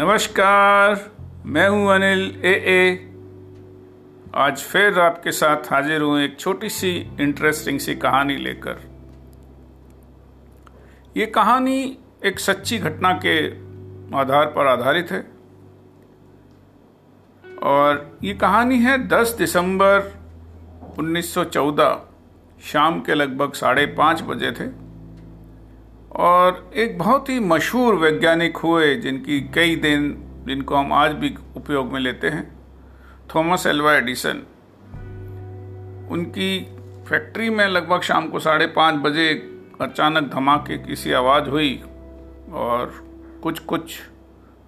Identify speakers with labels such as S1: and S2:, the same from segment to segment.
S1: नमस्कार, मैं हूँ अनिल ए ए। आज फिर आपके साथ हाजिर हूँ एक छोटी सी इंटरेस्टिंग सी कहानी लेकर। ये कहानी एक सच्ची घटना के आधार पर आधारित है। और ये कहानी है 10 दिसंबर 1914 शाम के लगभग साढ़े पाँच बजे थे। और एक बहुत ही मशहूर वैज्ञानिक हुए जिनकी कई दिन जिनको हम आज भी उपयोग में लेते हैं, थॉमस एल्वा एडिसन। उनकी फैक्ट्री में लगभग शाम को साढ़े पाँच बजे अचानक धमाके की सी आवाज़ हुई और कुछ कुछ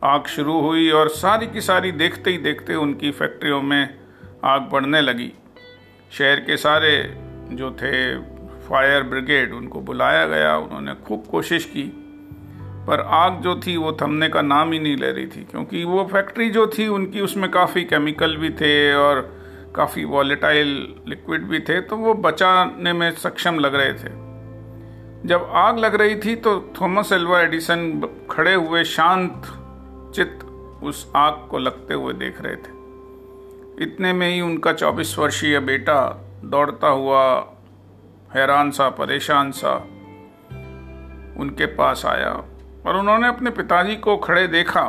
S1: आग शुरू हुई और सारी की सारी देखते ही देखते उनकी फैक्ट्रियों में आग बढ़ने लगी। शहर के सारे जो थे फायर ब्रिगेड उनको बुलाया गया, उन्होंने खूब कोशिश की। पर आग जो थी वो थमने का नाम ही नहीं ले रही थी, क्योंकि वो फैक्ट्री जो थी उनकी उसमें काफ़ी केमिकल भी थे और काफ़ी वॉलेटाइल लिक्विड भी थे तो वो बचाने में सक्षम लग रहे थे। जब आग लग रही थी तो थॉमस एल्वा एडिसन खड़े हुए शांत चित्त उस आग को लगते हुए देख रहे थे। इतने में ही उनका 24 वर्षीय बेटा दौड़ता हुआ हैरान सा, परेशान सा, उनके पास आया और उन्होंने अपने पिताजी को खड़े देखा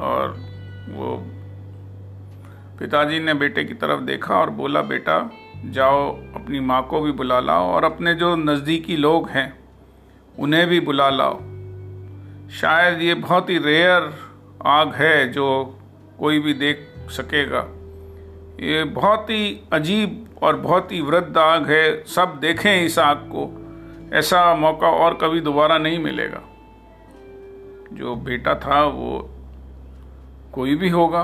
S1: और वो पिताजी ने बेटे की तरफ़ देखा और बोला, बेटा, जाओ, अपनी माँ को भी बुला लाओ और अपने जो नज़दीकी लोग हैं, उन्हें भी बुला लाओ। शायद ये बहुत ही रेयर आग है जो कोई भी देख सकेगा। ये बहुत ही अजीब और बहुत ही वृद्ध आग है, सब देखें इस आग को। ऐसा मौका और कभी दोबारा नहीं मिलेगा। जो बेटा था, वो कोई भी होगा,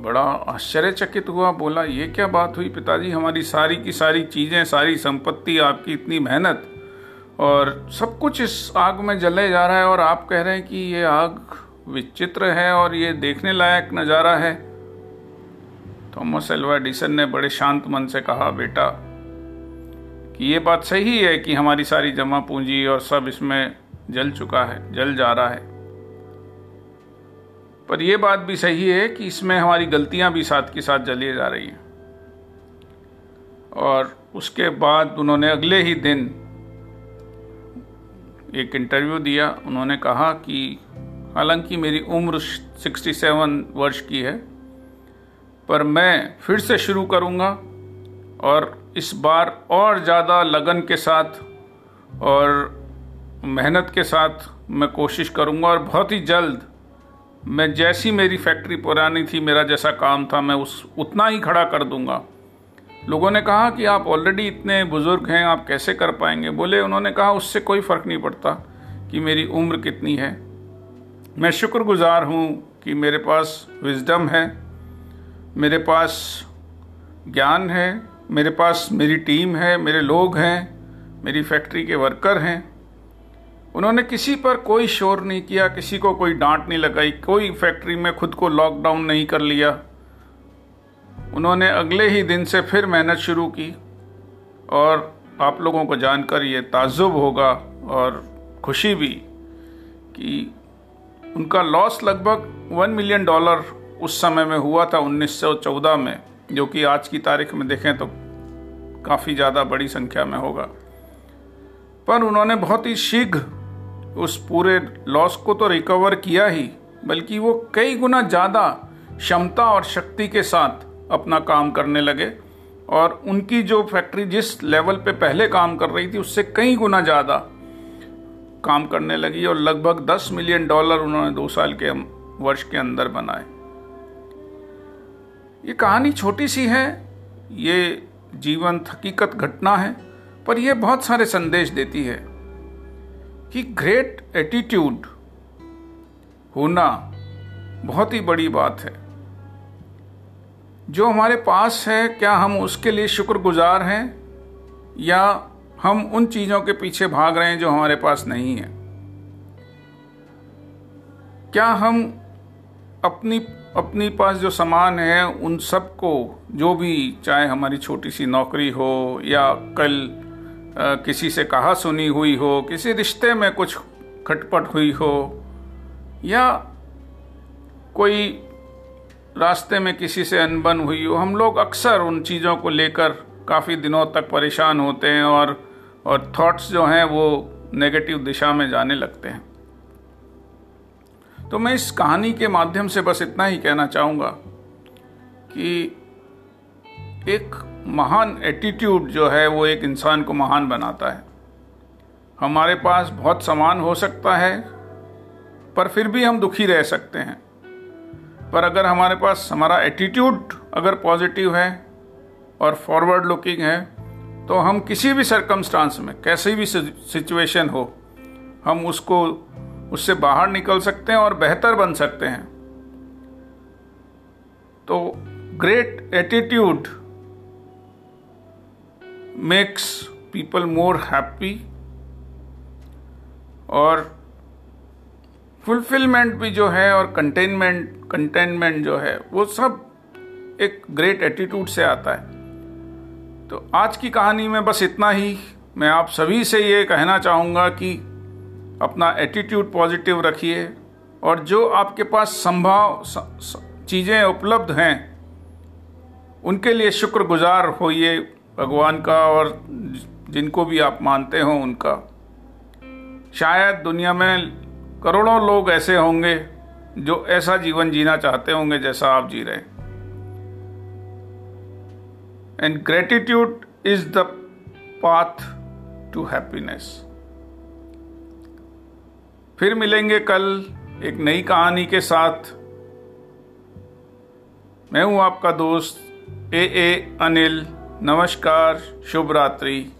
S1: बड़ा आश्चर्यचकित हुआ, बोला, ये क्या बात हुई पिताजी? हमारी सारी की सारी चीज़ें, सारी संपत्ति, आपकी इतनी मेहनत और सब कुछ इस आग में जले जा रहा है और आप कह रहे हैं कि ये आग विचित्र है और ये देखने लायक नज़ारा है। थॉमस एल्वा एडिसन ने बड़े शांत मन से कहा, बेटा, कि ये बात सही है कि हमारी सारी जमा पूंजी और सब इसमें जल चुका है, जल जा रहा है। पर यह बात भी सही है कि इसमें हमारी गलतियाँ भी साथ के साथ जली जा रही हैं। और उसके बाद उन्होंने अगले ही दिन एक इंटरव्यू दिया। उन्होंने कहा कि हालाँकि मेरी उम्र 67 वर्ष की है पर मैं फिर से शुरू करूँगा और इस बार और ज़्यादा लगन के साथ और मेहनत के साथ मैं कोशिश करूँगा और बहुत ही जल्द मैं जैसी मेरी फैक्ट्री पुरानी थी, मेरा जैसा काम था, मैं उस उतना ही खड़ा कर दूँगा। लोगों ने कहा कि आप ऑलरेडी इतने बुज़ुर्ग हैं, आप कैसे कर पाएँगे? बोले, उन्होंने कहा, उससे कोई फ़र्क नहीं पड़ता कि मेरी उम्र कितनी है। मैं शुक्रगुजार हूँ कि मेरे पास विजडम है मेरे पास ज्ञान है, मेरे पास मेरी टीम है, मेरे लोग हैं, मेरी फैक्ट्री के वर्कर हैं। उन्होंने किसी पर कोई शोर नहीं किया, किसी को कोई डांट नहीं लगाई, कोई फैक्ट्री में खुद को लॉकडाउन नहीं कर लिया। उन्होंने अगले ही दिन से फिर मेहनत शुरू की और आप लोगों को जानकर ये ताजुब होगा और खुशी भी कि उनका लॉस लगभग वन मिलियन डॉलर उस समय में हुआ था 1914 में, जो कि आज की तारीख में देखें तो काफ़ी ज़्यादा बड़ी संख्या में होगा। पर उन्होंने बहुत ही शीघ्र उस पूरे लॉस को तो रिकवर किया ही, बल्कि वो कई गुना ज़्यादा क्षमता और शक्ति के साथ अपना काम करने लगे और उनकी जो फैक्ट्री जिस लेवल पे पहले काम कर रही थी, उससे कई गुना ज़्यादा काम करने लगी और लगभग 10 मिलियन डॉलर उन्होंने दो साल के वर्ष के अंदर बनाए। ये कहानी छोटी सी है, ये जीवन हकीकत घटना है, पर यह बहुत सारे संदेश देती है कि ग्रेट एटीट्यूड होना बहुत ही बड़ी बात है। जो हमारे पास है, क्या हम उसके लिए शुक्रगुजार हैं, या हम उन चीज़ों के पीछे भाग रहे हैं जो हमारे पास नहीं है? क्या हम अपनी अपनी पास जो सामान है उन सबको जो भी चाहे हमारी छोटी सी नौकरी हो या कल आ, किसी से कहा सुनी हुई हो किसी रिश्ते में कुछ खटपट हुई हो या कोई रास्ते में किसी से अनबन हुई हो हम लोग अक्सर उन चीज़ों को लेकर काफ़ी दिनों तक परेशान होते हैं और और थॉट्स जो हैं वो नेगेटिव दिशा में जाने लगते हैं। तो मैं इस कहानी के माध्यम से बस इतना ही कहना चाहूँगा कि एक महान एटीट्यूड जो है, वो एक इंसान को महान बनाता है। हमारे पास बहुत सामान हो सकता है, पर फिर भी हम दुखी रह सकते हैं। पर अगर हमारे पास हमारा एटीट्यूड अगर पॉजिटिव है और फॉरवर्ड लुकिंग है तो हम किसी भी सरकमस्टांस में, कैसी भी सिचुएशन हो, हम उसको उससे बाहर निकल सकते हैं और बेहतर बन सकते हैं। तो great attitude makes people more happy और फुलफिलमेंट भी जो है और कंटेनमेंट कंटेनमेंट जो है, वो सब एक ग्रेट एटीट्यूड से आता है। तो आज की कहानी में बस इतना ही। मैं आप सभी से ये कहना चाहूँगा कि अपना एटीट्यूड पॉजिटिव रखिए और जो आपके पास संभव चीज़ें उपलब्ध हैं, उनके लिए शुक्रगुजार होइए भगवान का और जिनको भी आप मानते हो उनका। शायद दुनिया में करोड़ों लोग ऐसे होंगे जो ऐसा जीवन जीना चाहते होंगे जैसा आप जी रहे and gratitude is the path to happiness फिर मिलेंगे कल एक नई कहानी के साथ। मैं हूँ आपका दोस्त ए ए अनिल। नमस्कार, शुभ रात्रि।